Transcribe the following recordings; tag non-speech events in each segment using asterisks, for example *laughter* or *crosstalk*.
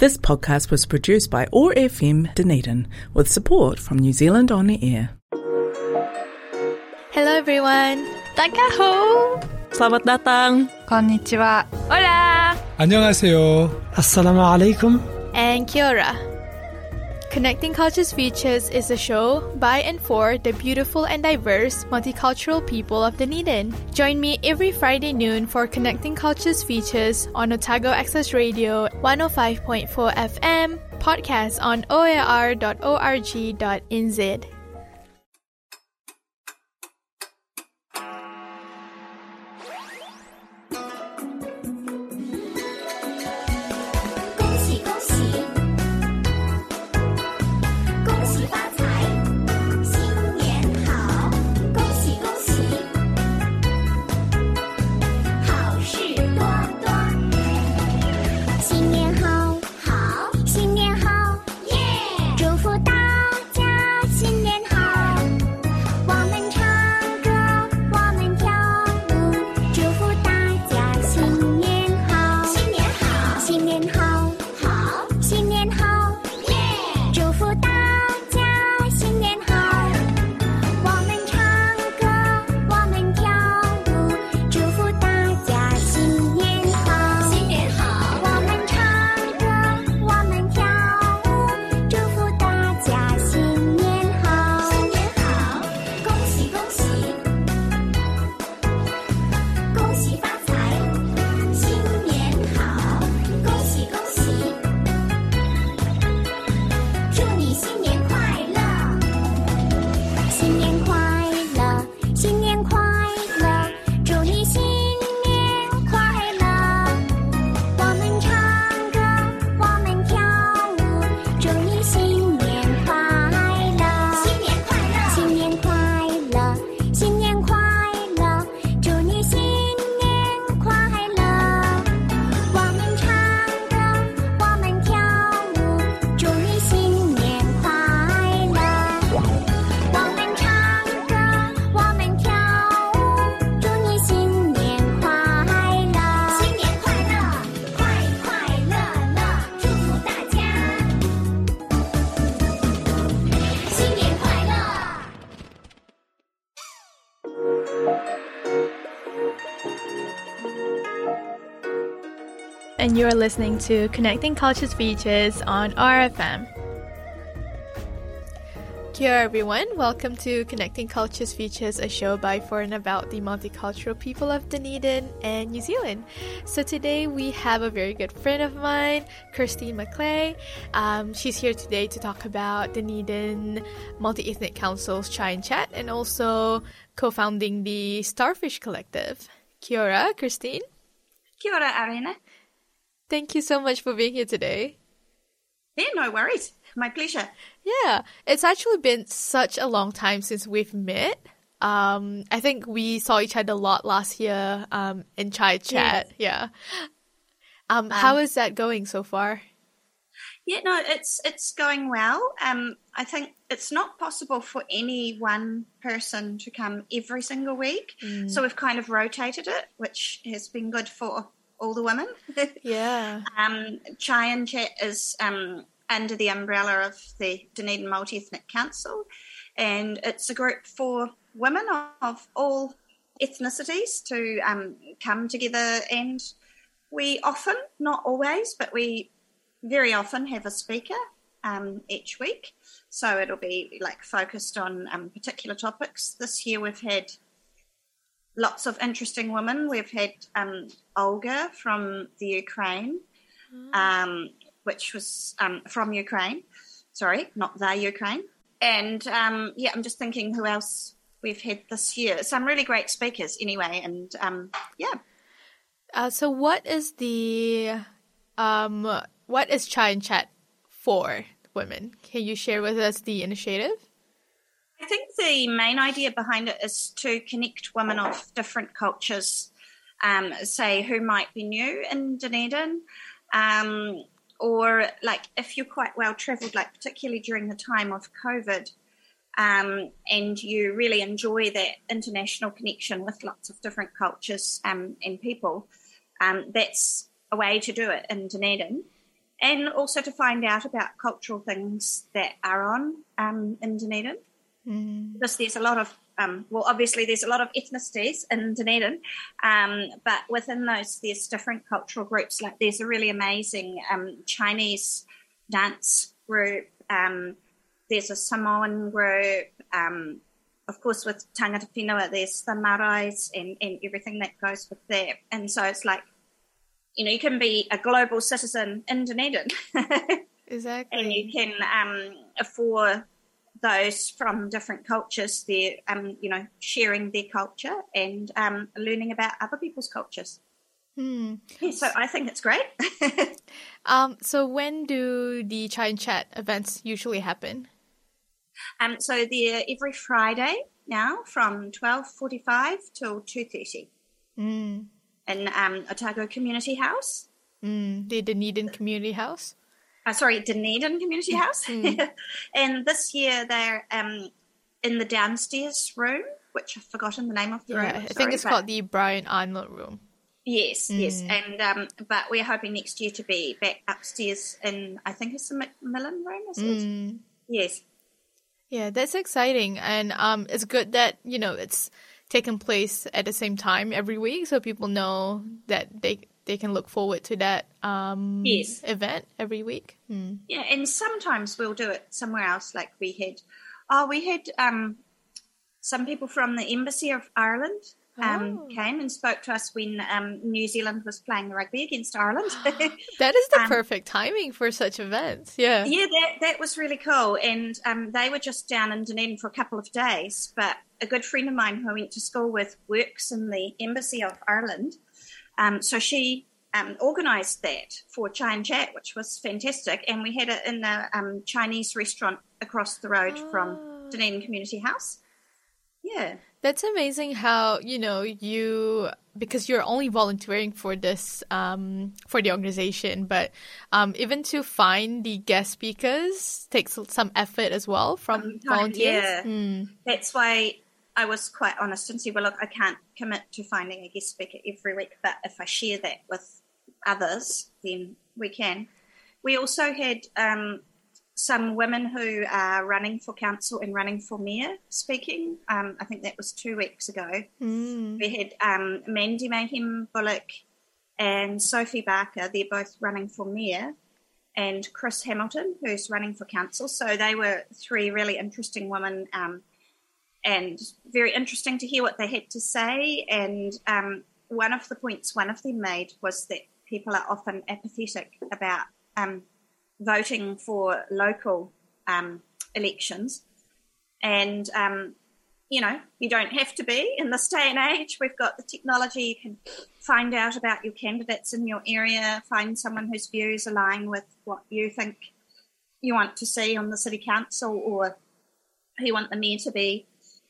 This podcast was produced by OAR FM Dunedin with support from New Zealand On the Air. Hello everyone. Dakaho. Selamat datang. Konnichiwa. Hola. 안녕하세요. Assalamu alaikum. And kia ora. Connecting Cultures Features is a show by and for the beautiful and diverse multicultural people of Dunedin. Join me every Friday noon for Connecting Cultures Features on Otago Access Radio 105.4 FM, podcast on oar.org.nz. you're listening to Connecting Cultures Features on RFM. Kia everyone. Welcome to Connecting Cultures Features, a show by, for, and about the multicultural people of Dunedin and New Zealand. So today we have a very good friend of mine, Kirsty McClay. Um, she's here today to talk about Dunedin Multi-Ethnic Council's Chai and Chat and also co-founding the Starfish Collective. Kia ora, Christine. Kia ora, Arena. Thank you so much for being here today. Yeah, no worries. My pleasure. Yeah, it's actually been such a long time since we've met. Um, I think we saw each other a lot last year um, in Chai Chat. Yeah. Um, how is that going so far? Yeah, no, it's it's going well. Um, I think it's not possible for any one person to come every single week, so we've kind of rotated it, which has been good for all the women. *laughs* Yeah. um, Chai and Chat is um, under the umbrella of the Dunedin Multi Ethnic Council, and it's a group for women of, of all ethnicities to um, come together. And we often, not always, but we very often have a speaker um, each week. So it'll be like focused on um, particular topics. This year we've had lots of interesting women. We've had um, Olga from the Ukraine, um, which was um, from Ukraine. Sorry, not the Ukraine. And um, yeah, I'm just thinking who else we've had this year. Some really great speakers, anyway. And um, yeah, Uh, so what is the um, what is Chai and Chat for women? Can you share with us the initiative? I think the main idea behind it is to connect women of different cultures, um, say who might be new in Dunedin, um, or like if you're quite well travelled, like particularly during the time of COVID, um, and you really enjoy that international connection with lots of different cultures um, and people, um, that's a way to do it in Dunedin. and also to find out about cultural things that are on um, in Dunedin. Mm. Because there's a lot of, um, well, obviously there's a lot of ethnicities in Dunedin, um, but within those there's different cultural groups. Like there's a really amazing um, Chinese dance group. Um, there's a Samoan group. Um, of course, with Tangata Whenua, there's the Marais and, and everything that goes with that. And so it's like, you know, you can be a global citizen in Dunedin *laughs* Exactly. and you can, um, for those from different cultures, they're, um, you know, sharing their culture and um, learning about other people's cultures. Hmm. Yeah, so I think it's great. *laughs* Um, so when do the Chai and Chat events usually happen? um, so they're every Friday now from 12.45 till 2.30 Mm. in um, Otago Community House. Mm. The Dunedin Community House. Uh, sorry, Dunedin Community House. *laughs* and this year they're um, in the downstairs room, which I've forgotten the name of the Yeah, room. I think it's but- called the Brian Arnold Room. Yes, yes, and um, but we're hoping next year to be back upstairs in I think it's the Macmillan room. Is it? Mm. Yes, Yeah, that's exciting, and um, it's good that you know it's taken place at the same time every week, so people know that they they can look forward to that um Yes. event every week. Mm. yeah, and sometimes we'll do it somewhere else. Like we had, oh, we had um, some people from the Embassy of Ireland. Um, Oh. Came and spoke to us when um, New Zealand was playing rugby against Ireland. *gasps* That is *laughs* the Um, perfect timing for such events. Yeah. Yeah, that that was really cool, and um, they were just down in Dunedin for a couple of days. But a good friend of mine who I went to school with works in the Embassy of Ireland, um, so she um, organised that for Chai and Chat, which was fantastic, and we had it in the um, Chinese restaurant across the road Oh. from Dunedin Community House. Yeah, That's amazing how, you know, you because you're only volunteering for this um for the organization, but um even to find the guest speakers takes some effort as well from volunteers. yeah. Mm. that's why I was quite honest and said, well, look, I can't commit to finding a guest speaker every week, but if I share that with others, then we can. We also had um, some women who are running for council and running for mayor speaking. Um, I think that was two weeks ago. Mm. We had um, Mandy Mayhem Bullock and Sophie Barker. They're both running for mayor, and Chris Hamilton, who's running for council. So they were three really interesting women, um, and very interesting to hear what they had to say. And um, one of the points one of them made was that people are often apathetic about um, voting for local um, elections, and um, you know, you don't have to be in this day and age. We've got the technology. You can find out about your candidates in your area, find someone whose views align with what you think you want to see on the city council or who you want the mayor to be,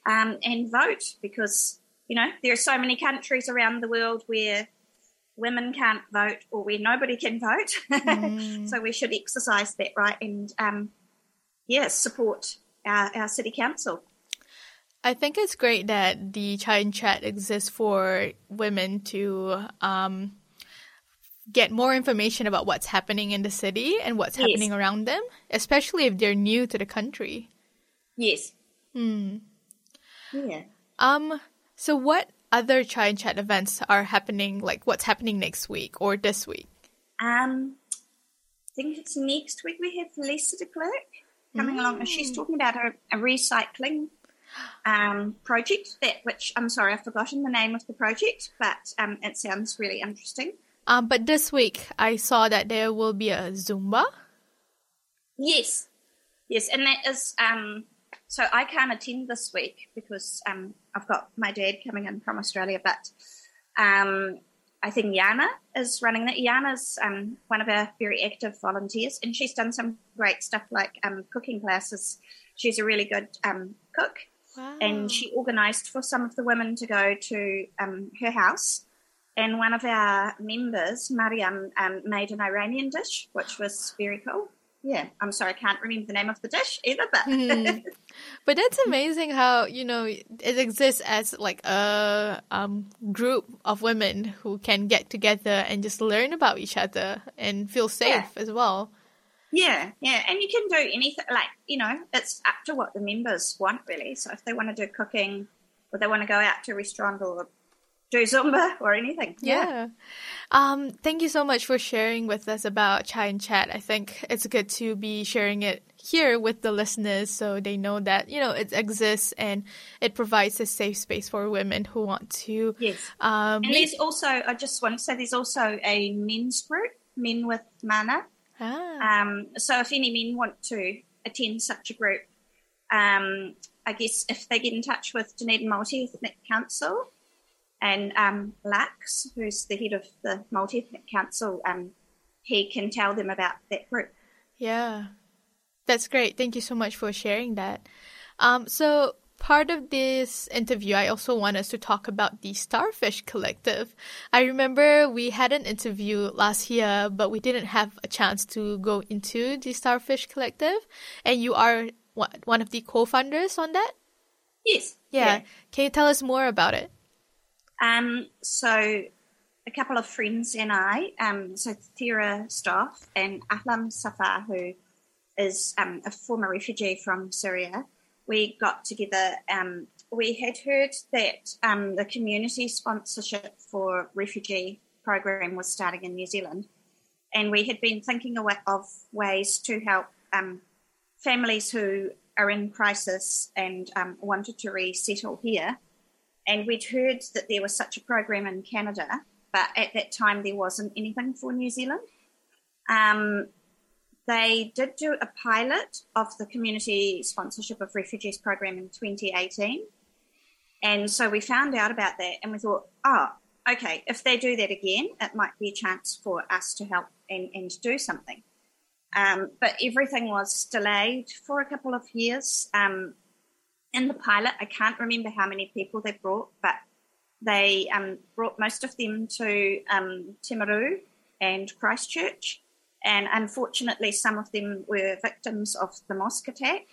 um, and vote because, you know, there are so many countries around the world where women can't vote or where nobody can vote. *laughs* so we should exercise that right and, um, yeah, support our, our city council. I think it's great that the Chai and Chat exists for women to um, get more information about what's happening in the city and what's Yes. happening around them, especially if they're new to the country. Yes. Hmm. Yeah. Um. So, what other Chai and Chat events are happening? Like, what's happening next week or this week? Um, I think it's next week we have Lisa de Klerk coming along, and she's talking about a, a recycling um, project. That which I'm sorry, I've forgotten the name of the project, but um, it sounds really interesting. Um. But this week, I saw that there will be a Zumba. Yes, yes, and that is um. So I can't attend this week because um I've got my dad coming in from Australia, but um I think Yana is running that. Yana's um one of our very active volunteers, and she's done some great stuff like um cooking classes. She's a really good um cook, Wow. and she organised for some of the women to go to um, her house. And one of our members, Mariam, um, made an Iranian dish, which was very cool. Yeah, I'm sorry, I can't remember the name of the dish either, but Mm. *laughs* But that's amazing how, you know, it exists as like a um, group of women who can get together and just learn about each other and feel safe Yeah. as well. yeah, yeah, and you can do anything. Like you know, it's up to what the members want really. So if they want to do cooking, or they want to go out to a restaurant or do Zumba or anything, Yeah. Um, thank you so much for sharing with us about Chai and Chat. I think it's good to be sharing it here with the listeners so they know that, you know, it exists and it provides a safe space for women who want to yes. um, And there's also, I just want to say, there's also a men's group, Men with Mana. Ah, Um, so if any men want to attend such a group, um, I guess if they get in touch with Dunedin Multi Ethnic Council and um, Lax, who's the head of the Multi Ethnic Council, um, he can tell them about that group. yeah. That's great. Thank you so much for sharing that. Um, so part of this interview, I also want us to talk about the Starfish Collective. I remember we had an interview last year, but we didn't have a chance to go into the Starfish Collective. And you are one of the co-founders on that? Yes. Yeah. Can you tell us more about it? Um, so a couple of friends and I, um, so Thera Stoff and Ahlam Safar, who is um, a former refugee from Syria, we got together. Um, we had heard that um, the community sponsorship for refugee program was starting in New Zealand, and we had been thinking of, of ways to help um, families who are in crisis and um, wanted to resettle here. And we'd heard that there was such a program in Canada, but at that time there wasn't anything for New Zealand. Um, they did do a pilot of the community sponsorship of refugees program in 2018. And so we found out about that and we thought, oh, okay, if they do that again, it might be a chance for us to help and, and do something. Um, but everything was delayed for a couple of years. Um, in the pilot, I can't remember how many people they brought, but they um, brought most of them to um, Timaru and Christchurch. And unfortunately, some of them were victims of the mosque attack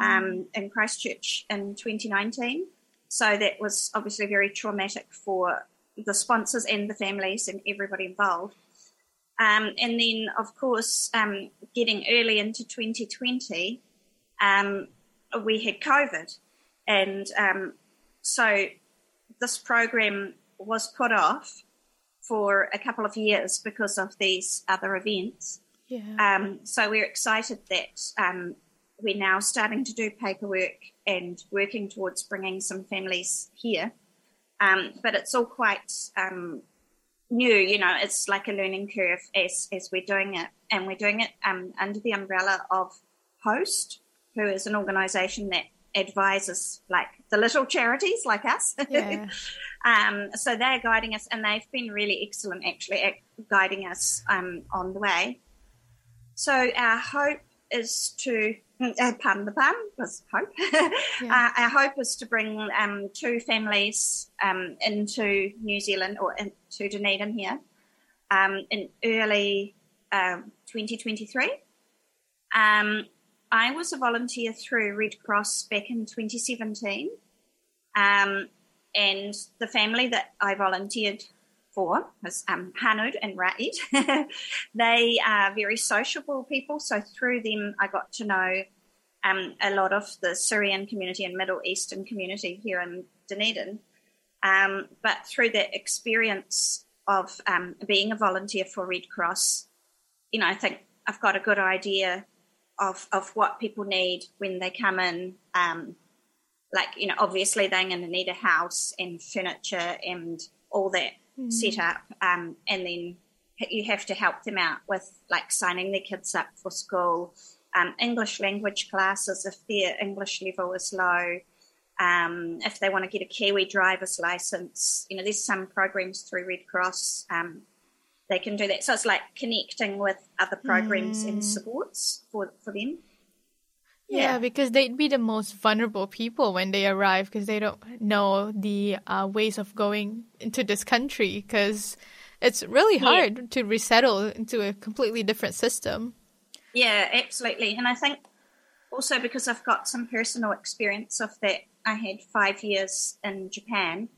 um, in Christchurch in 2019. So that was obviously very traumatic for the sponsors and the families and everybody involved. Um, and then, of course, um, getting early into 2020, um, we had COVID. And um, so this program was put off for a couple of years because of these other events. Yeah. Um, so we're excited that um, we're now starting to do paperwork and working towards bringing some families here. Um, but it's all quite um, new, you know, it's like a learning curve as, as we're doing it. And we're doing it um, under the umbrella of HOST, who is an organisation that advises like the little charities like us. Yeah. *laughs* um, so they're guiding us, and they've been really excellent actually at guiding us um, on the way. So our hope is to, uh, pardon the pun, was hope. *laughs* uh, our hope is to bring um, two families um, into New Zealand or into Dunedin here um, in early um 2023. I was a volunteer through Red Cross back in 2017. Um, and the family that I volunteered for was um, Hanud and Raid. *laughs* they are very sociable people. So through them, I got to know um, a lot of the Syrian community and Middle Eastern community here in Dunedin. Um, but through that experience of um, being a volunteer for Red Cross, you know, I think I've got a good idea of, of what people need when they come in. Um, like, you know, obviously they're going to need a house and furniture and all that set up. Um, and then you have to help them out with like signing their kids up for school, um, English language classes if their English level is low. Um, if they want to get a Kiwi driver's license, you know, there's some programs through Red Cross. Um, they can do that. So it's like connecting with other programs and supports for, for them. Yeah, because they'd be the most vulnerable people when they arrive because they don't know the uh, ways of going into this country because it's really Yeah. hard to resettle into a completely different system. Yeah, absolutely. And I think also because I've got some personal experience of that, I had five years in Japan,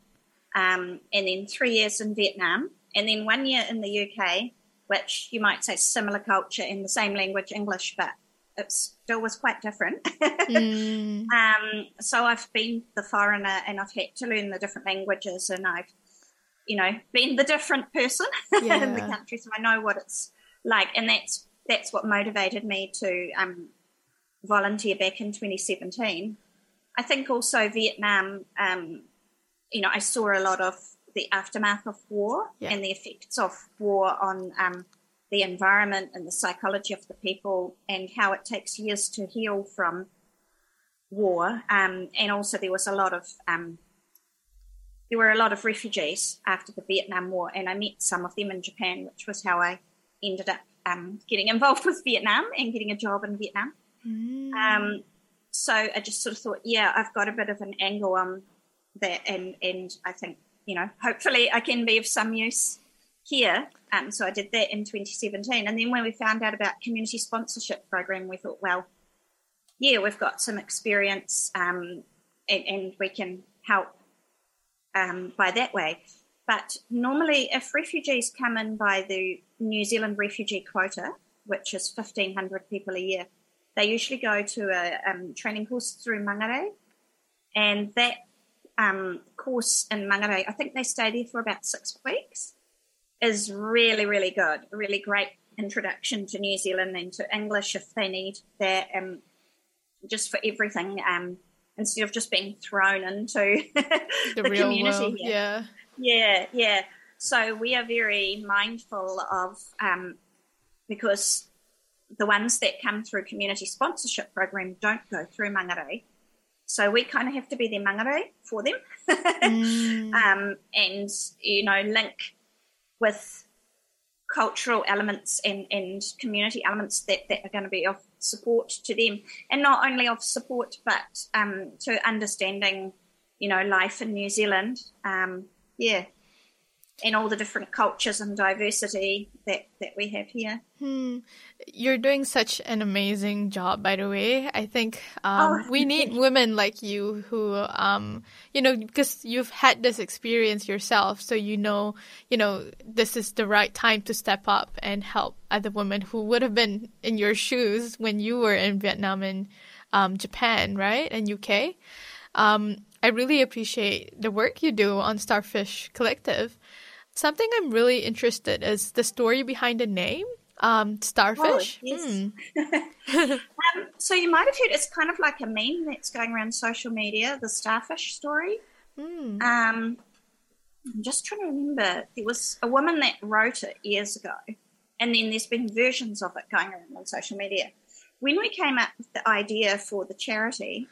um, and then three years in Vietnam, and then one year in the UK, which you might say similar culture in the same language, English, but it still was quite different. Mm. *laughs* um, so I've been the foreigner and I've had to learn the different languages and I've, you know, been the different person *laughs* in the country. So I know what it's like. And that's, that's what motivated me to um, volunteer back in 2017. I think also Vietnam, um, you know, I saw a lot of the aftermath of war Yeah. and the effects of war on um, the environment and the psychology of the people and how it takes years to heal from war. Um, and also there was a lot of um, there were a lot of refugees after the Vietnam War, and I met some of them in Japan, which was how I ended up um, getting involved with Vietnam and getting a job in Vietnam. Um, so I just sort of thought, yeah, I've got a bit of an angle on that, and and I think you know, hopefully, I can be of some use here. Um, so I did that in 2017, and then when we found out about community sponsorship program, we thought, well, yeah, we've got some experience, um, and, and we can help um, by that way. But normally, if refugees come in by the New Zealand refugee quota, which is 1,500 people a year, they usually go to a um, training course through Mangere. And that um, course in Mangere, I think they stay there for about six weeks, is really, really good. A really great introduction to New Zealand and to English if they need that, um, just for everything, um, instead of just being thrown into *laughs* the, the, real community world. Yeah. Yeah, yeah. So we are very mindful of um, because the ones that come through community sponsorship program don't go through Mangere. So we kind of have to be their Mangere for them *laughs* um, and, you know, link with cultural elements and, and community elements that, that are going to be of support to them. And not only of support, but um, to understanding, you know, life in New Zealand. Um, yeah. And all the different cultures and diversity that, that we have here. You're doing such an amazing job, by the way. I think um, Oh, we need women like you who, um, you know, because you've had this experience yourself, so you know, you know, this is the right time to step up and help other women who would have been in your shoes when you were in Vietnam and um, Japan, right, and UK. Um, I really appreciate the work you do on Starfish Collective. Something I'm really interested is the story behind the name, um, Starfish. yes. Hmm. *laughs* Um, so you might have heard it's kind of like a meme that's going around social media, the starfish story. Hmm. Um, I'm just trying to remember. There was a woman that wrote it years ago, and then there's been versions of it going around on social media. When we came up with the idea for the charity,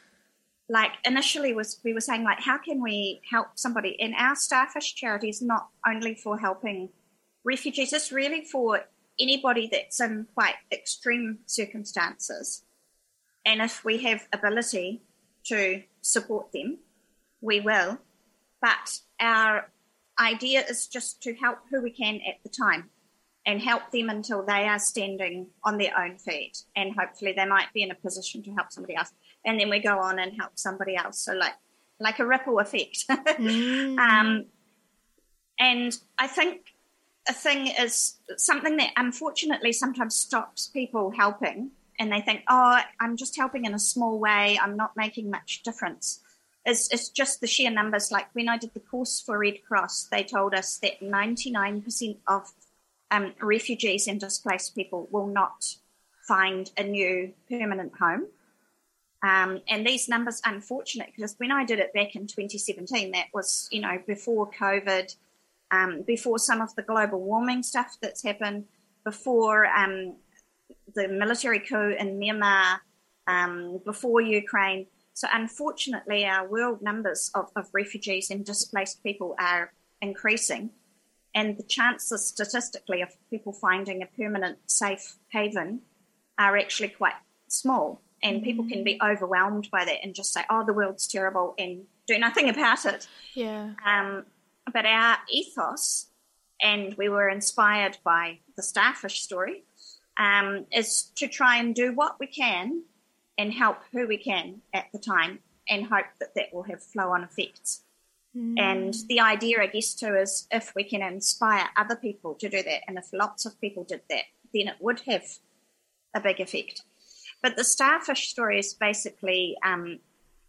like initially was we were saying like how can we help somebody? And our starfish charity is not only for helping refugees it's really for anybody that's in quite extreme circumstances. And if we have ability to support them we will. But our idea is just to help who we can at the time and help them until they are standing on their own feet. And hopefully they might be in a position to help somebody else and then we go on and help somebody else. So like like a ripple effect. *laughs* Um, and i think a thing is something that unfortunately sometimes stops people helping and they think oh i'm just helping in a small way. I'm not making much difference. It's, it's just the sheer numbers. Like when i did the course for red cross they told us that 99% of um, refugees and displaced people will not find a new permanent home um, and these numbers, unfortunate, because when I did it back in 2017, that was, you know, before COVID, um, before some of the global warming stuff that's happened, before um, the military coup in Myanmar, um, before Ukraine. So, unfortunately, our world numbers of, of refugees and displaced people are increasing. And the chances statistically of people finding a permanent safe haven are actually quite small and people can be overwhelmed by that and just say, "Oh, the world's terrible," and do nothing about it. Yeah. Um, but our ethos, and we were inspired by the starfish story, um, is to try and do what we can and help who we can at the time and hope that that will have flow on effects. And the idea, I guess, too, is if we can inspire other people to do that, and if lots of people did that, then it would have a big effect. But the starfish story is basically um,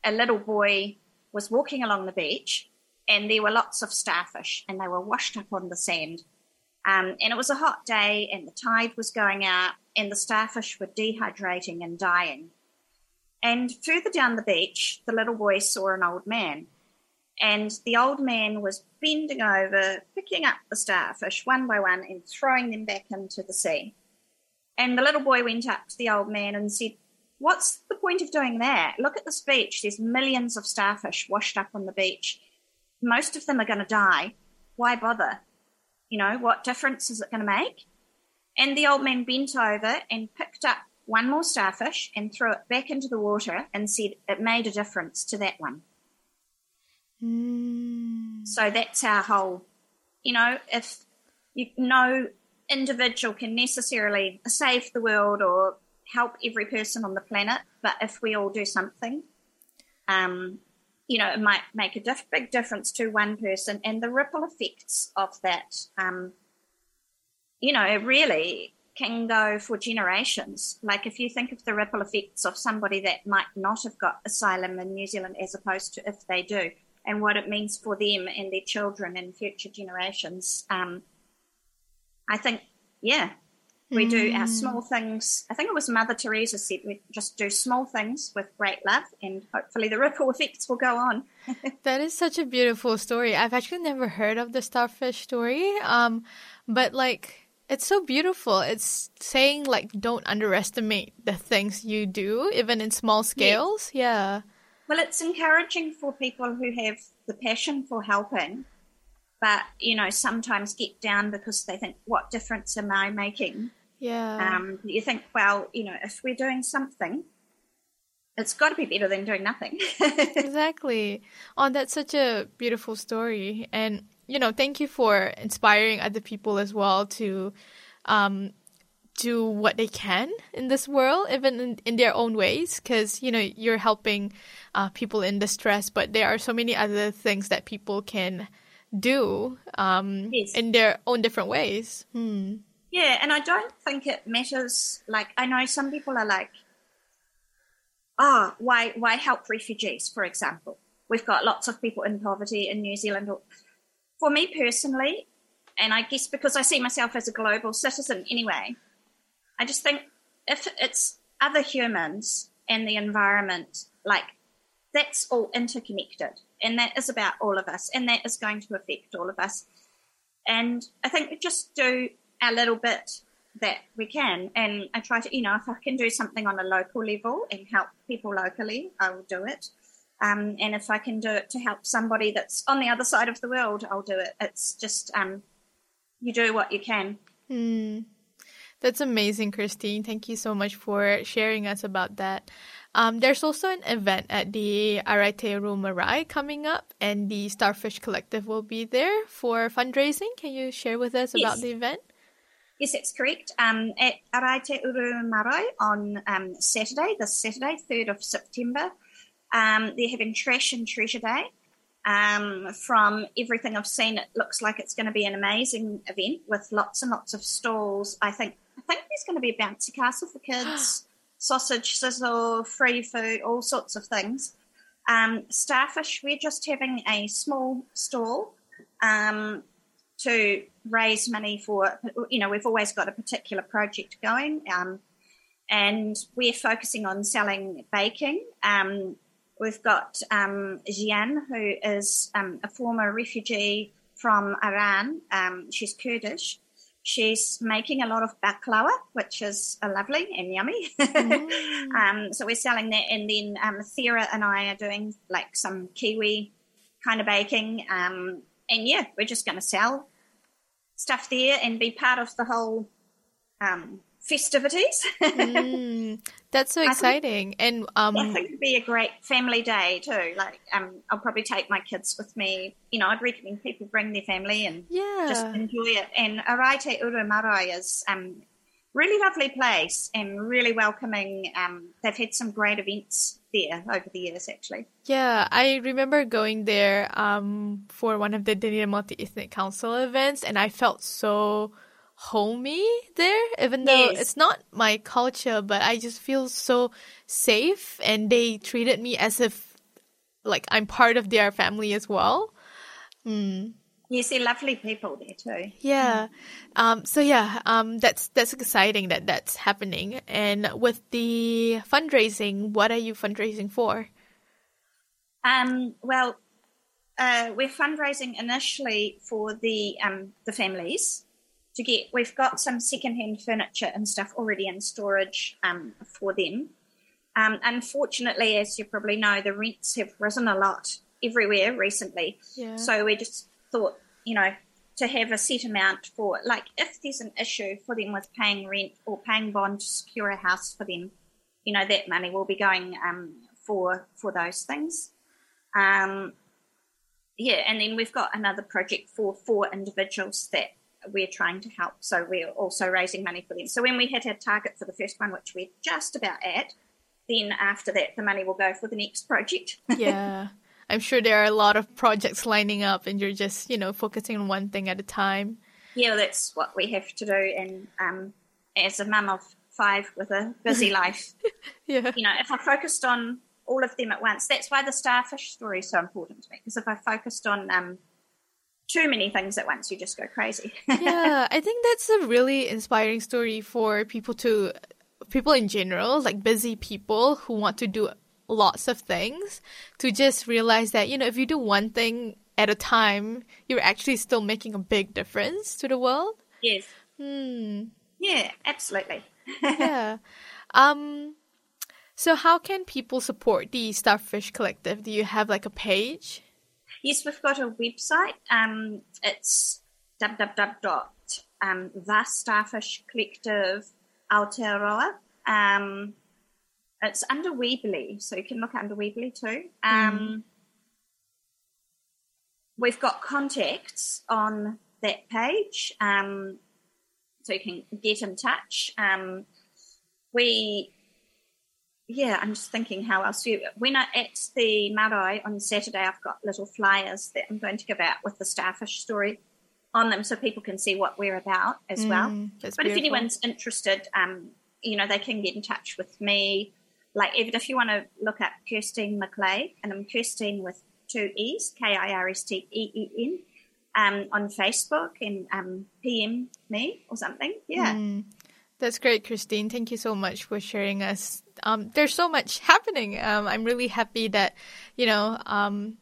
a little boy was walking along the beach, and there were lots of starfish, and they were washed up on the sand. Um, and it was a hot day, and the tide was going out, and the starfish were dehydrating and dying. And further down the beach, the little boy saw an old man. And the old man was bending over, picking up the starfish one by one and throwing them back into the sea. And the little boy went up to the old man and said, What's the point of doing that? Look at this beach. There's millions of starfish washed up on the beach. Most of them are going to die. Why bother? You know, what difference is it going to make? And the old man bent over and picked up one more starfish and threw it back into the water and said it made a difference to that one. Mm. So that's our whole, you know, if you, no individual can necessarily save the world or help every person on the planet, but if we all do something, um, you know, it might make a diff- big difference to one person, and the ripple effects of that, um, you know, really can go for generations. Like if you think of the ripple effects of somebody that might not have got asylum in New Zealand as opposed to if they do, and what it means for them and their children and future generations. Um, I think, yeah, we do our small things. I think it was Mother Teresa said we just do small things with great love, and hopefully the ripple *laughs* effects will go on. *laughs* That is such a beautiful story. I've actually never heard of the starfish story. Um, but like it's so beautiful. It's saying like don't underestimate the things you do, even in small scales. Yeah. Well, it's encouraging for people who have the passion for helping, but you know sometimes get down because they think, "What difference am I making?" Yeah. Um, you think, well, you know, if we're doing something, it's got to be better than doing nothing. *laughs* exactly. Oh, that's such a beautiful story. And, you know, thank you for inspiring other people as well to um, do what they can in this world, even in, in their own ways, because, you know, you're helping uh, people in distress, but there are so many other things that people can do um, Yes. in their own different ways. Hmm. Yeah, and I don't think it matters. Like, I know some people are like, oh, why, why help refugees, for example? We've got lots of people in poverty in New Zealand. For me personally, and I guess because I see myself as a global citizen anyway, I just think if it's other humans and the environment, like, that's all interconnected. And that is about all of us, and that is going to affect all of us. And I think we just do a little bit that we can. And I try to, you know, if I can do something on a local level and help people locally, I will do it. Um, and if I can do it to help somebody that's on the other side of the world, I'll do it. It's just um, you do what you can. Hmm. That's amazing, Christine. Thank you so much for sharing us about that. Um, there's also an event at the Araiteuru Marae coming up, and the Starfish Collective will be there for fundraising. Can you share with us about the event? Yes, that's correct. Um, at Araiteuru on um, Saturday, this Saturday, 3rd of September, um, they're having Trash and Treasure Day. Um, from everything I've seen, it looks like it's going to be an amazing event with lots and lots of stalls. I think I think there's going to be a bouncy castle for kids, *gasps* *gasps* sausage sizzle, free food, all sorts of things. Um, starfish, we're just having a small stall um, to raise money for, you know, we've always got a particular project going. Um, and we're focusing on selling baking. Um, we've got um, Jian, who is um, a former refugee from Iran. Um, she's Kurdish. She's making a lot of baklava, which is uh, lovely and yummy. *laughs* um, so we're selling that, and then um, Thera and I are doing like some kiwi kind of baking. Um, and yeah, we're just going to sell stuff there and be part of the whole um, festivities. Mm, that's so *laughs* think- exciting. And um, I think it'd be a great family day too. Like, um, I'll probably take my kids with me. You know, I'd recommend people bring their family and yeah, just enjoy it. And Araiteuru Marae is um, really lovely place and really welcoming. Um, they've had some great events there over the years, actually. Yeah, I remember going there um, for one of the Dunedin Multi Ethnic Council events, and I felt so homey there, even though Yes. it's not my culture, but I just feel so safe, and they treated me as if like I'm part of their family as well. Yes, they're lovely people there too. Yeah. Um, so yeah, um, that's that's exciting that that's happening. And with the fundraising, what are you fundraising for? Um, well, uh, we're fundraising initially for the um, the families to get. We've got some secondhand furniture and stuff already in storage um, for them. Um, unfortunately, as you probably know, the rents have risen a lot everywhere recently. Yeah. So we just thought, you know, to have a set amount for, like, if there's an issue for them with paying rent or paying bond to secure a house for them, you know, that money will be going um, for for those things. Um, yeah, and then we've got another project for four individuals that we're trying to help. So we're also raising money for them. So when we hit our target for the first one, which we're just about at, then after that, the money will go for the next project. *laughs* yeah. I'm sure there are a lot of projects lining up and you're just, you know, focusing on one thing at a time. yeah, that's what we have to do. And um, as a mum of five with a busy *laughs* life, Yeah. you know, if I focused on all of them at once, that's why the starfish story is so important to me. Because if I focused on um, too many things at once, you just go crazy. *laughs* yeah, I think that's a really inspiring story for people to people in general, like busy people who want to do lots of things, to just realize that, you know, if you do one thing at a time, you're actually still making a big difference to the world. yes. Hmm. Yeah, absolutely. *laughs* Yeah. um so how can people support the Starfish Collective? Do you have like a page? Yes, we've got a website. Um, it's www. Um, the Starfish Collective Aotearoa. Um, it's under Weebly, so you can look under Weebly too. Um, We've got contacts on that page, um, so you can get in touch. Um, we yeah, I'm just thinking how else you. When I at the marae on Saturday, I've got little flyers that I'm going to give out with the starfish story on them, so people can see what we're about as well. Mm, that's But if anyone's interested, um, you know, they can get in touch with me. Like even if you want to look up Kirsteen McClay, and I'm Kirsteen with two E's, K I R S T E E N, um, on Facebook and um, PM me or something. Yeah. Mm. That's great, Christine. Thank you so much for sharing us. Um, there's so much happening. Um, I'm really happy that, you know, um,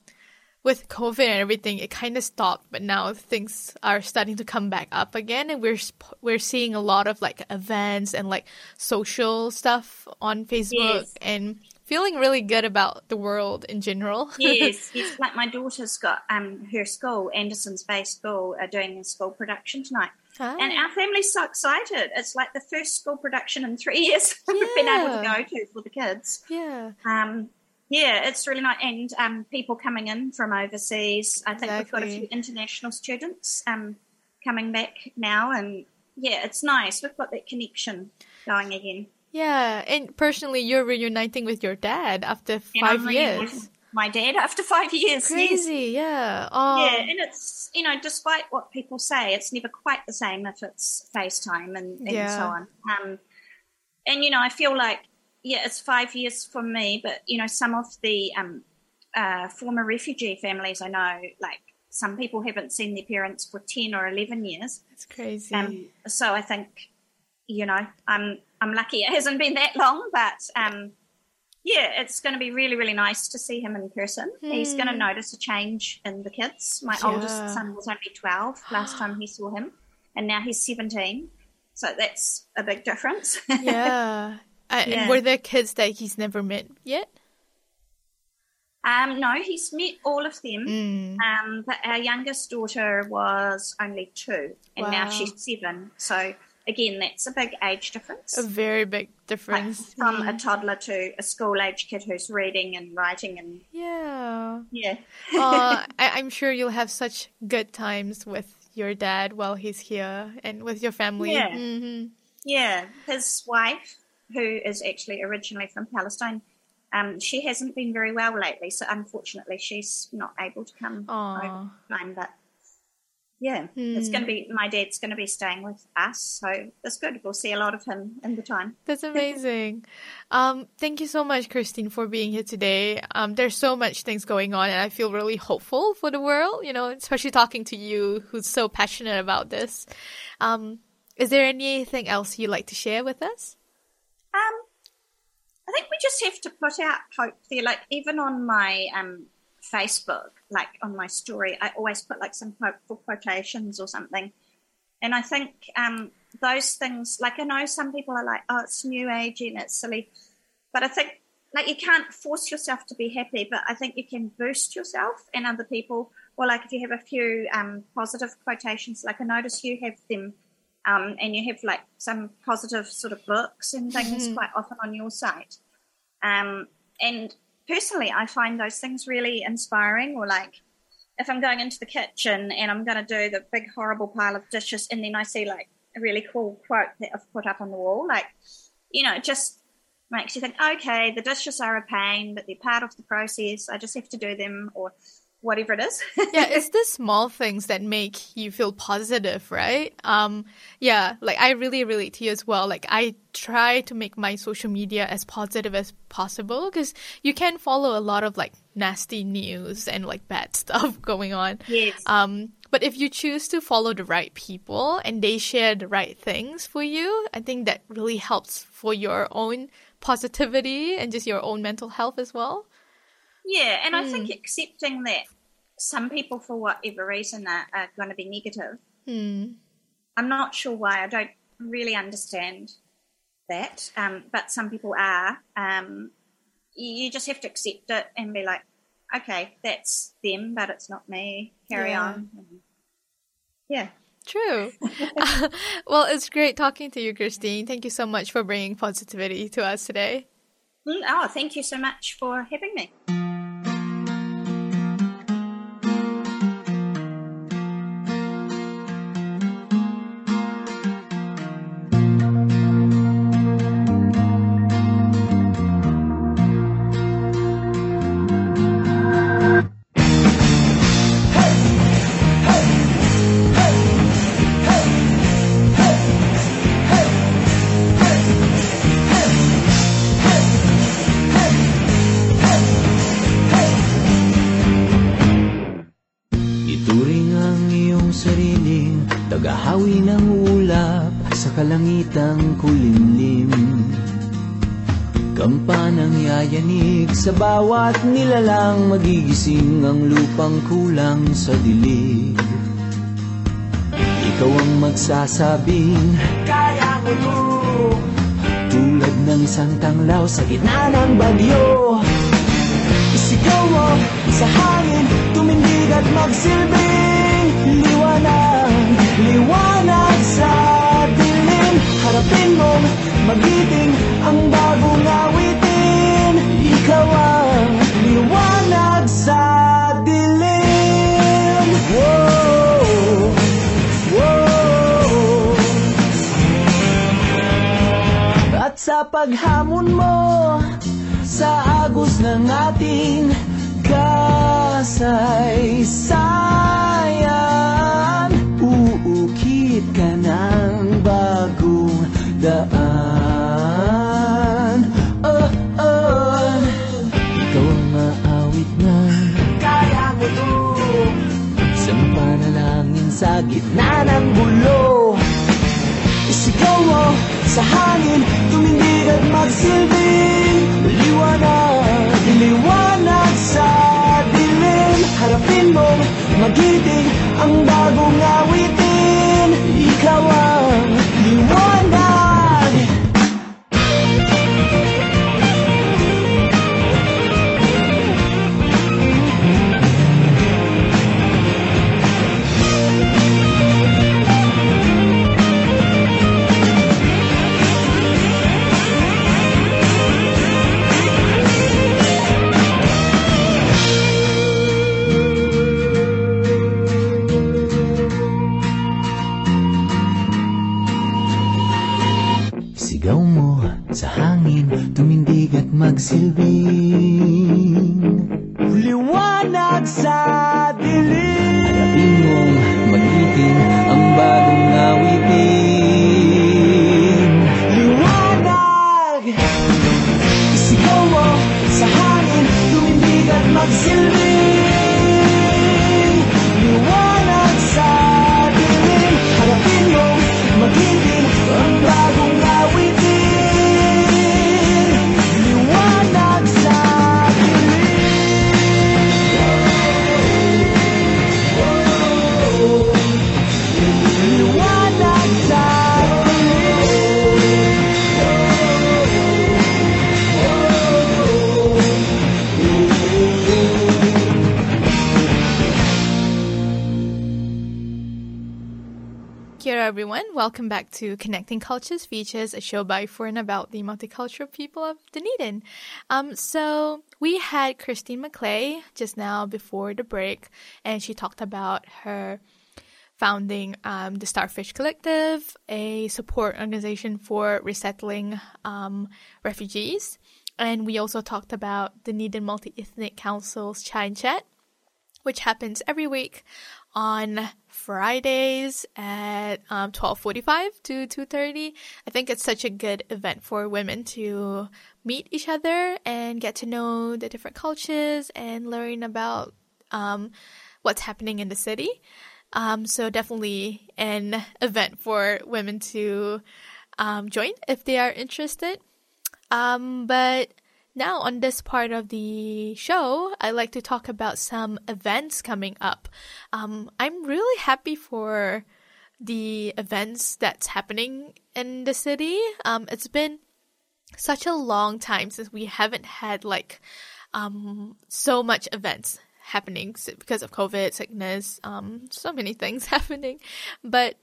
with COVID and everything, it kind of stopped, but now things are starting to come back up again, and we're we're seeing a lot of like events and like social stuff on Facebook, Yes. and feeling really good about the world in general. *laughs* yes, yes. Like my daughter's got um her school, Anderson's Bay School, are doing a school production tonight, Ah. and our family's so excited. It's like the first school production in three *laughs* years we've been able to go to for the kids. yeah, Um, yeah, it's really nice, and um, people coming in from overseas. I think we've got a few international students um coming back now, and yeah, it's nice. We've got that connection going again. Yeah. And personally, you're reuniting with your dad after five years. My dad after five years. yes. Crazy, yeah. Oh, Yeah, and it's you know, despite what people say, it's never quite the same if it's FaceTime and, and Yeah. so on. Um, and you know, I feel like yeah, it's five years for me, but you know, some of the um, uh, former refugee families I know, like some people haven't seen their parents for ten or eleven years. It's crazy. Um, so I think you know, I'm I'm lucky it hasn't been that long, but um, yeah, it's going to be really really nice to see him in person. He's going to notice a change in the kids. My Hmm. Yeah. oldest son was only twelve last time he saw him, and now he's seventeen. So that's a big difference. *laughs* yeah. Uh, And were there kids that he's never met yet? um, no, he's met all of them. Mm. Um, but our youngest daughter was only two, and now she's seven. So again, that's a big age difference. A very big like difference. from a Mm. toddler to a school age kid who's reading and writing and yeah. yeah *laughs* uh, *laughs* I- I'm sure you'll have such good times with your dad while he's here and with your family. Yeah. hmm Yeah, his wife, who is actually originally from Palestine, um, she hasn't been very well lately, so unfortunately she's not able to come Aw. over time. But yeah, it's going to be my dad's going to be staying with us, so it's good. We'll see a lot of him in the time. That's amazing. um, thank you so much, Christine, for being here today. Um, there's so much things going on, and I feel really hopeful for the world. You know, especially talking to you, who's so passionate about this. Um, is there anything else you'd like to share with us? Um, I think we just have to put out hope there. Like even on my um, Facebook, like on my story, I always put like some hopeful quotations or something. And I think um, those things, like I know some people are like, oh, it's new age and it's silly, but I think like you can't force yourself to be happy, but I think you can boost yourself and other people. Or like if you have a few um, positive quotations, like I notice you have them, um, and you have like some positive sort of books and things quite often on your site. Um, and personally, I find those things really inspiring. Or like if I'm going into the kitchen and I'm going to do the big horrible pile of dishes, and then I see like a really cool quote that I've put up on the wall, like you know, it just makes you think, okay, the dishes are a pain, but they're part of the process. I just have to do them, or whatever it is. *laughs* yeah, it's *laughs* the small things that make you feel positive, right? Um, yeah, like I really relate to you as well. Like I try to make my social media as positive as possible because you can follow a lot of like nasty news and like bad *laughs* stuff going on. Yes. Um, but if you choose to follow the right people and they share the right things for you, I think that really helps for your own positivity and just your own mental health as well. Yeah, and I think accepting that some people, for whatever reason, are, are going to be negative. Hmm. I'm not sure why. I don't really understand that, um, but some people are. Um, you you just have to accept it and be like, okay, that's them, but it's not me. Carry Yeah. on. Yeah. True. *laughs* *laughs* well, it's great talking to you, Kirsteen. Thank you so much for bringing positivity to us today. Mm, Oh, thank you so much for having me. Kalangitang kulimlim. Kampanang yayanig sa bawat nilalang magigising ang lupang kulang sa dilig. Ikaw ang magsasabing, kaya mo to. Tulad ng isang tanglaw sa gitna ng bagyo. Isigaw mo sa hangin, tumindig at magsilbing Liwanag, liwanag Harapin mong magiting ang bagong awitin. Ikaw ang liwanag sa dilim. Whoa, whoa. At sa paghamon mo sa agos ng ating kasaysayan gitna ng gulo Isigaw mo sa hangin, tumindig at magsilbing Liwanag, liwanag sa dilim. Harapin mo, magiting ang bagong awitin magsilbing everyone. Welcome back to Connecting Cultures Features, a show by for and about the multicultural people of Dunedin. Um, so we had Kirsteen McClay just now before the break, and she talked about her founding um, the Starfish Collective, a support organization for resettling um, refugees. And we also talked about Dunedin Multi Ethnic Council's Chai and Chat, which happens every week on Fridays at um, 12:45 to 2:30. I think it's such a good event for women to meet each other and get to know the different cultures and learn about um, what's happening in the city. Um, so definitely an event for women to um, join if they are interested. Um, but now, on this part of the show, I like to talk about some events coming up. Um, I'm really happy for the events that's happening in the city. Um, it's been such a long time since we haven't had like um, so much events happening because of COVID, sickness, um, so many things *laughs* happening. But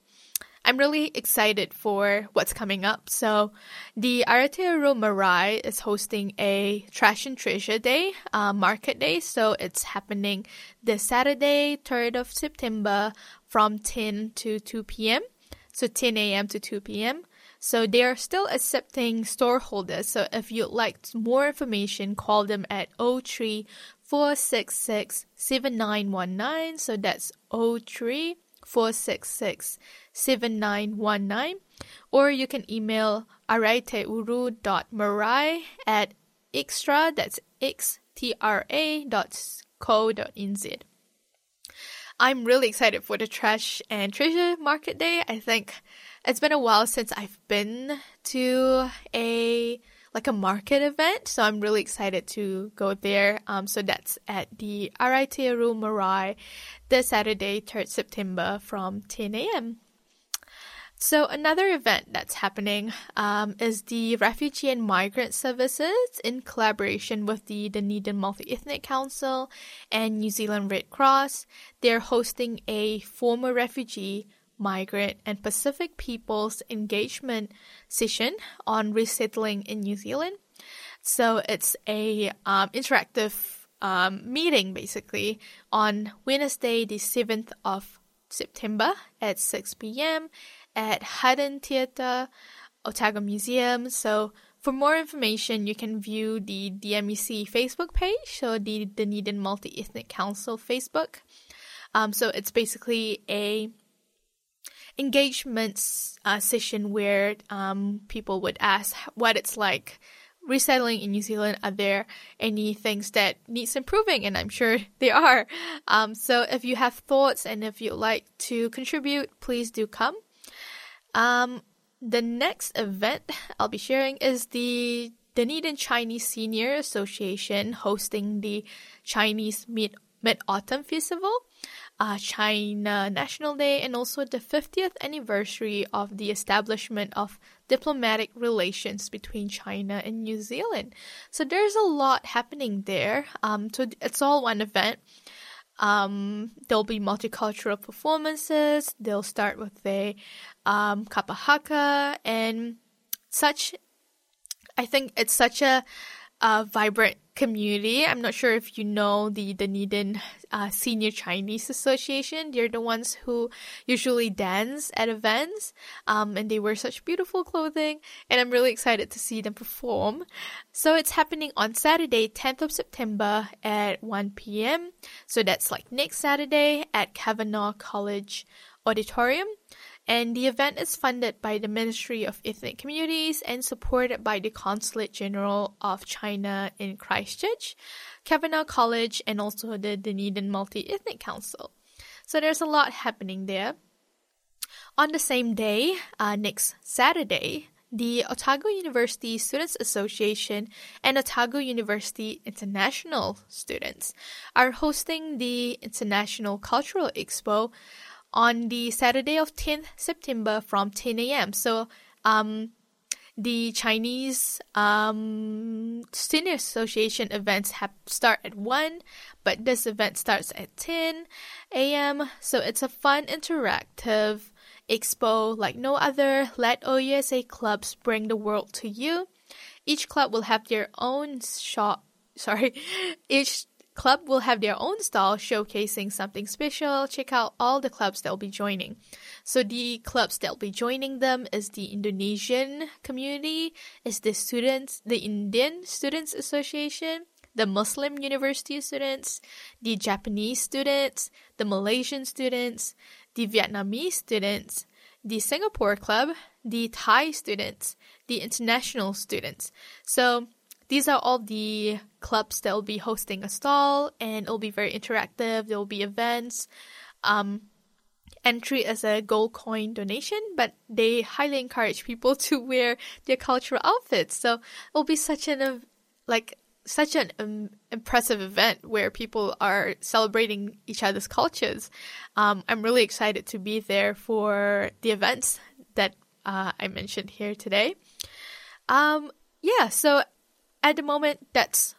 I'm really excited for what's coming up. So, the Araiteuru Marae is hosting a Trash and Treasure Day, uh, Market Day. So, it's happening this Saturday, 3rd of September from 10 to 2 p.m. So, 10 a.m. to 2 p.m. So, they are still accepting store holders. So, if you'd like more information, call them at 03 466 7919. So, that's 03 466 7919 or you can email araiteuru.marai at extra that's xtra dot co dot nz. I'm really excited for the Trash and Treasure Market Day. I think it's been a while since I've been to a like a market event, so I'm really excited to go there. Um, so that's at the Araiteuru Marae this Saturday, 3rd September from 10 a.m. So another event that's happening um, is the Refugee and Migrant Services in collaboration with the Dunedin Multi-Ethnic Council and New Zealand Red Cross. They're hosting a former refugee, migrant, and Pacific peoples engagement session on resettling in New Zealand. So it's a um, interactive um, meeting basically on Wednesday, the 7th of September at 6 p.m. at Hutton Theatre, Otago Museum. So for more information, you can view the DMEC Facebook page, so the Dunedin Multi-Ethnic Council Facebook. Um, so it's basically a engagement uh, session where um, people would ask what it's like resettling in New Zealand. Are there any things that needs improving? And I'm sure *laughs* there are. Um, so if you have thoughts and if you'd like to contribute, please do come. Um, the next event *laughs* I'll be sharing is the Dunedin Chinese Senior Association hosting the Chinese Mid Mid Autumn Festival, uh, China National Day, and also the 50th anniversary of the establishment of diplomatic relations between China and New Zealand. So there's a lot happening there. Um, so it's all one event. Um, there'll be multicultural performances. They'll start with a um, kapahaka and such. I think it's such a uh, vibrant community. I'm not sure if you know the Dunedin uh, Senior Chinese Association. They're the ones who usually dance at events, um, and they wear such beautiful clothing. And I'm really excited to see them perform. So it's happening on Saturday, 10th of September at 1 p.m. So that's like next Saturday at Kavanagh College Auditorium and the event is funded by the Ministry of Ethnic Communities and supported by the Consulate General of China in Christchurch, Kavanagh College, and also the Dunedin Multi Ethnic Council. So there's a lot happening there. On the same day, uh, next Saturday, the Otago University Students Association and Otago University International Students are hosting the International Cultural Expo on the Saturday of 10th September from 10 a.m. So, um, the Chinese um, Student Association events have start at 1, but this event starts at 10 a.m. So it's a fun, interactive expo like no other. Let OUSA clubs bring the world to you. Each club will have their own shop. *laughs* Sorry, each club will have their own stall showcasing something special. Check out all the clubs that will be joining. So the clubs that will be joining them is the Indonesian community, is the students, the Indian Students Association, the Muslim university students, the Japanese students, the Malaysian students, the Vietnamese students, the Singapore club, the Thai students, the international students. So these are all the clubs that will be hosting a stall and it'll be very interactive. There will be events. Um, entry as a gold coin donation, but they highly encourage people *laughs* to wear their cultural outfits. So it'll be such an like such an um, impressive event where people are celebrating each other's cultures. Um, I'm really excited to be there for the events that uh, I mentioned here today. Um, yeah, so at the moment, that's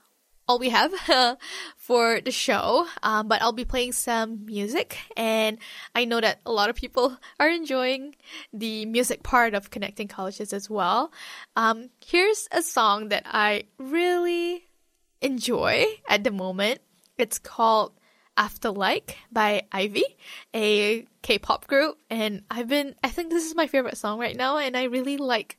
all we have *laughs* for the show. Um, but I'll be playing some music, and I know that a lot of people *laughs* are enjoying the music part of Connecting Cultures as well. Um, here's a song that I really enjoy at the moment. It's called After Like by IVE, a K-pop group, and I've been I think this is my favorite song right now, and I really like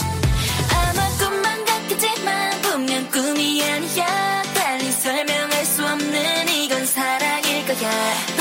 꿈이 아니야 설명할 수 없는 이건 사랑일 거야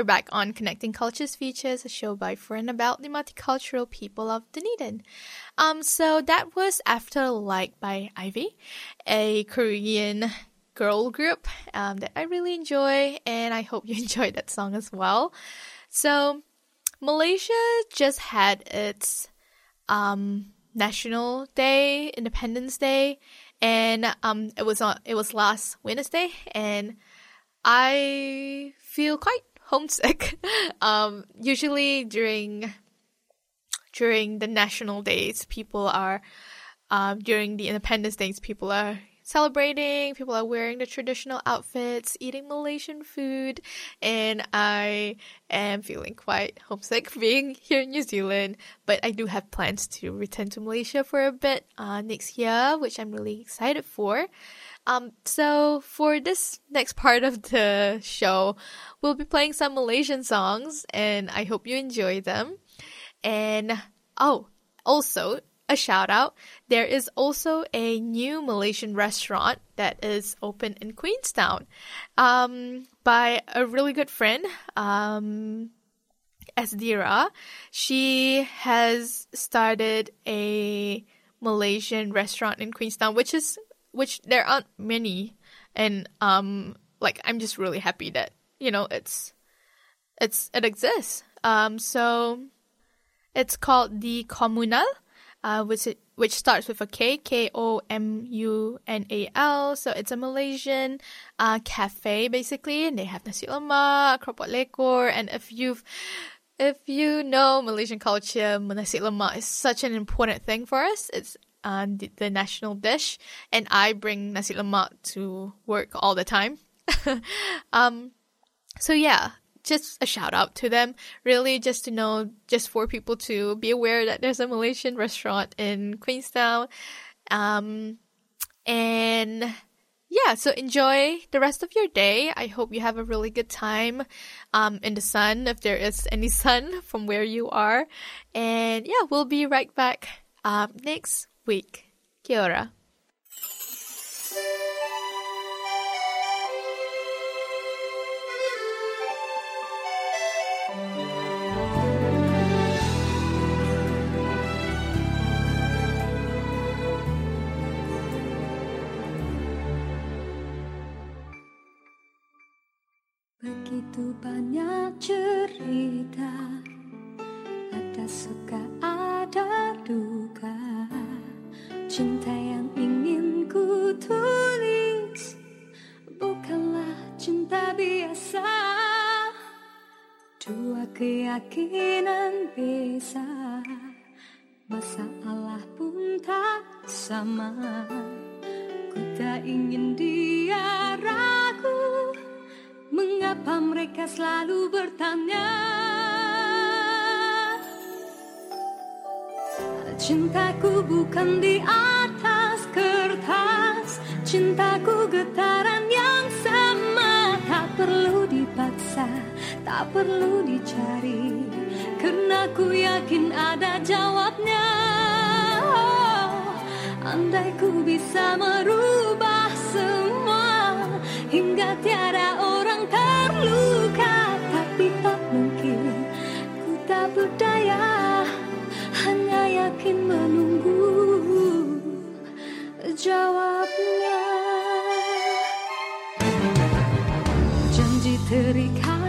you're back on Connecting Cultures Features, a show by for and about the multicultural people of Dunedin. Um, so that was After Like by IVE, a Korean girl group um, that I really enjoy, and I hope you *laughs* enjoyed that song as well. So, Malaysia just had its um, National Day, Independence Day, and um, it was on it was last Wednesday, and I feel quite homesick. *laughs* um, usually during during the national days, people are um, during the Independence Days, people are celebrating. People are wearing the traditional outfits, eating Malaysian food, and I am feeling quite homesick *laughs* being here in New Zealand. But I do have plans to return to Malaysia for a bit uh, next year, which I'm really excited for. Um, so for this next part of the show, we'll be playing some Malaysian songs, and I hope you enjoy them. And oh, also a shout out. There is also a new Malaysian restaurant that is open in Queenstown, um, by a really good friend, um, Esdira. She has started a Malaysian restaurant in Queenstown, which is which there aren't many, and um, like I'm just really happy that you know it's it's it exists. Um, so it's called the Komunal, uh, which it, which starts with a K K O M U N A L. So it's a Malaysian uh, cafe basically, and they have nasi lemak, keropok lekor, and if you've if you know Malaysian culture, nasi lemak is such an important thing for us. It's uh, the, the national dish, and I bring nasi lemak to work all the time. *laughs* um, so yeah, just a shout out to them. Really, just to know, just for people to be aware that there's a Malaysian restaurant in Queenstown. Um, and yeah, so enjoy the rest of your day. I hope you have a really good time um, in the sun, if there is any *laughs* sun from where you are. And yeah, we'll be right back um, next week. Kia ora. Begitu banyak cerita bertanya. Cintaku bukan di atas kertas Cintaku getaran yang sama. Tak perlu dipaksa, tak perlu dicari. Karena ku yakin ada jawabnya. Oh, Andai ku bisa merubah Yakin menunggu jawabnya. Janji terikat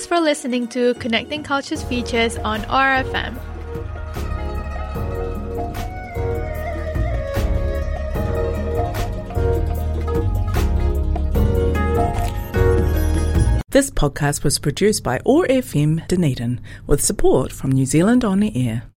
Thanks for listening to Connecting Cultures Features on OAR FM. This podcast was produced by OAR FM Dunedin with support from New Zealand On the Air.